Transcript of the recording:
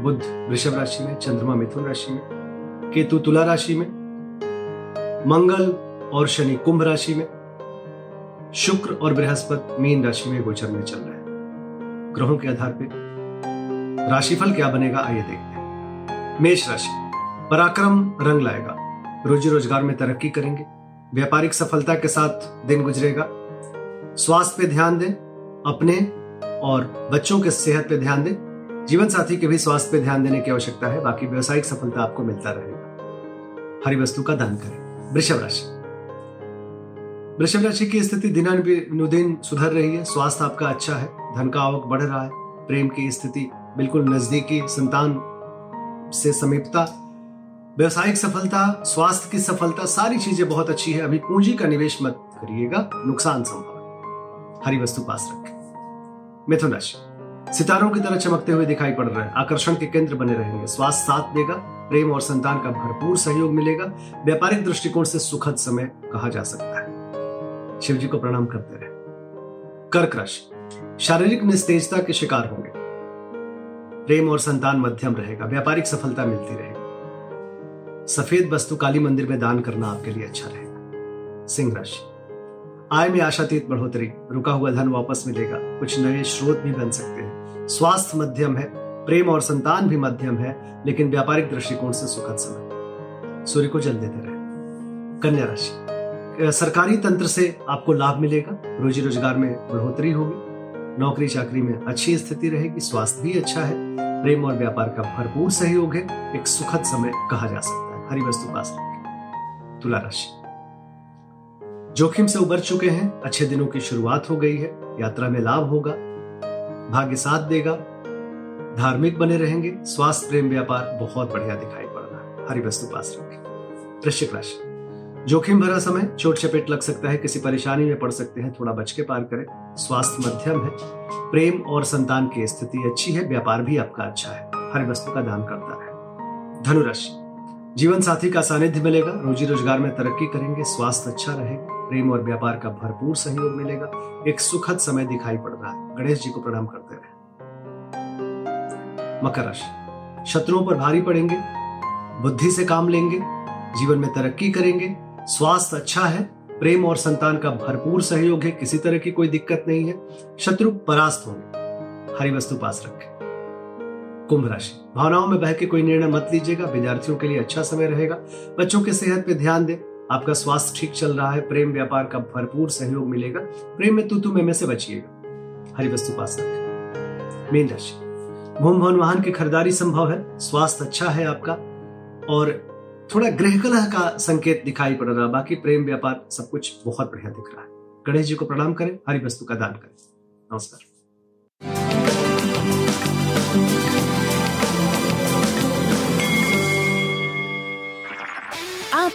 बुध, वृषभ राशि में, चंद्रमा मिथुन राशि में, केतु तुला राशि में, मंगल और शनि कुंभ राशि में, शुक्र और बृहस्पति मीन राशि में गोचर में चल रहे हैं। ग्रहों के आधार पर राशिफल क्या बनेगा, आइए देखते हैं। मेष राशि, पराक्रम रंग लाएगा। रोजी रोज़गार में तरक्की करेंगे। व्यापारिक सफलता के साथ दिन गुजरेगा। स्वास्थ्य पे ध्यान दें, अपने और बच्चों के सेहत पे ध्यान दें। जीवन साथी के भी स्वास्थ्य पे ध्यान देने की आवश्यकता है। बाकी व्यवसायिक सफलता आपको मिलता रहेगा। हरी वस्तु का दान करें। वृषभ राशि। वृषभ राशि की स्थिति दिनानुदिन सुधर रही है। स्वास्थ्य आपका अच्छा है। धन का आवक बढ़ रहा है। प्रेम की स्थिति बिल्कुल नजदीकी, संतान से समीपता। व्यवसायिक सफलता, स्वास्थ्य की सफलता, सारी चीज़ें बहुत अच्छी है। अभी पूंजी का निवेश मत करिएगा। नुकसान संभव हरी वस्तु पास रखें। मिथुन राशि। सितारों की तरह चमकते हुए दिखाई पड़ रहे हैं। आकर्षण के केंद्र बने रहेंगे। स्वास्थ्य साथ देगा, प्रेम और संतान का भरपूर सहयोग मिलेगा। व्यापारिक दृष्टिकोण से सुखद समय कहा जा सकता है। शिव जी को प्रणाम करते रहे। कर्क राशि। शारीरिक निस्तेजता के शिकार होंगे। प्रेम और संतान मध्यम रहेगा। व्यापारिक सफलता मिलती रहेगी। सफ़ेद वस्तु काली मंदिर में दान करना आपके लिए अच्छा रहेगा। सिंह राशि। आय में आशातीत बढ़ोतरी। रुका हुआ धन वापस मिलेगा। कुछ नए स्रोत भी बन सकते हैं। स्वास्थ्य मध्यम है, प्रेम और संतान भी मध्यम है, लेकिन व्यापारिक दृष्टिकोण से सुखद समय। सूर्य को जल देते रहे। कन्या राशि। सरकारी तंत्र से आपको लाभ मिलेगा, रोजी रोज़गार में बढ़ोतरी होगी। नौकरी चाकरी में अच्छी स्थिति रहेगी, स्वास्थ्य भी अच्छा है। प्रेम और व्यापार का भरपूर सहयोग है, एक सुखद समय कहा जा सकता है। हरी वस्तु पास तुला राशि। जोखिम से उबर चुके हैं, अच्छे दिनों की शुरुआत हो गई है, यात्रा में लाभ होगा। भाग्य साथ देगा। धार्मिक बने रहेंगे। स्वास्थ्य, प्रेम, व्यापार बहुत बढ़िया दिखाई पड़ रहा है। हरी वस्तु पास रखें। वृश्चिक राशि। जोखिम भरा समय, चोट चपेट लग सकता है, किसी परेशानी में पड़ सकते हैं, थोड़ा बच के पार करें। स्वास्थ्य मध्यम है। प्रेम और संतान की स्थिति अच्छी है, व्यापार भी आपका अच्छा है। हर वस्तु का दान करता है। धनुराशि जीवन साथी का सानिध्य मिलेगा। रोजी रोज़गार में तरक्की करेंगे, स्वास्थ्य अच्छा रहेगा। प्रेम और व्यापार का भरपूर सहयोग मिलेगा। एक सुखद समय दिखाई पड़ रहा है। गणेश जी को प्रणाम करते रहे। मकर राशि। शत्रुओं पर भारी पड़ेंगे। बुद्धि से काम लेंगे। जीवन में तरक्की करेंगे। स्वास्थ्य अच्छा है। प्रेम और संतान का भरपूर सहयोग है। किसी तरह की कोई दिक्कत नहीं है। शत्रु परास्त होंगे। हरी वस्तु पास रखें। कुंभ राशि। भावनाओं में बह के कोई निर्णय मत लीजिएगा। विद्यार्थियों के लिए अच्छा समय रहेगा। बच्चों के सेहत पे ध्यान दें। आपका स्वास्थ्य ठीक चल रहा है, प्रेम व्यापार का भरपूर सहयोग मिलेगा। प्रेम में तू तू में से बचिएगा। हरी वस्तु पास रखें। मीन राशि। भूम भवन वाहन की खरीदारी संभव है, स्वास्थ्य अच्छा है आपका, और थोड़ा गृह कलह का संकेत दिखाई पड़ रहा बाकी प्रेम व्यापार सब कुछ बहुत बढ़िया दिख रहा है। गणेश जी को प्रणाम करें हरी वस्तु का दान करें। नमस्कार।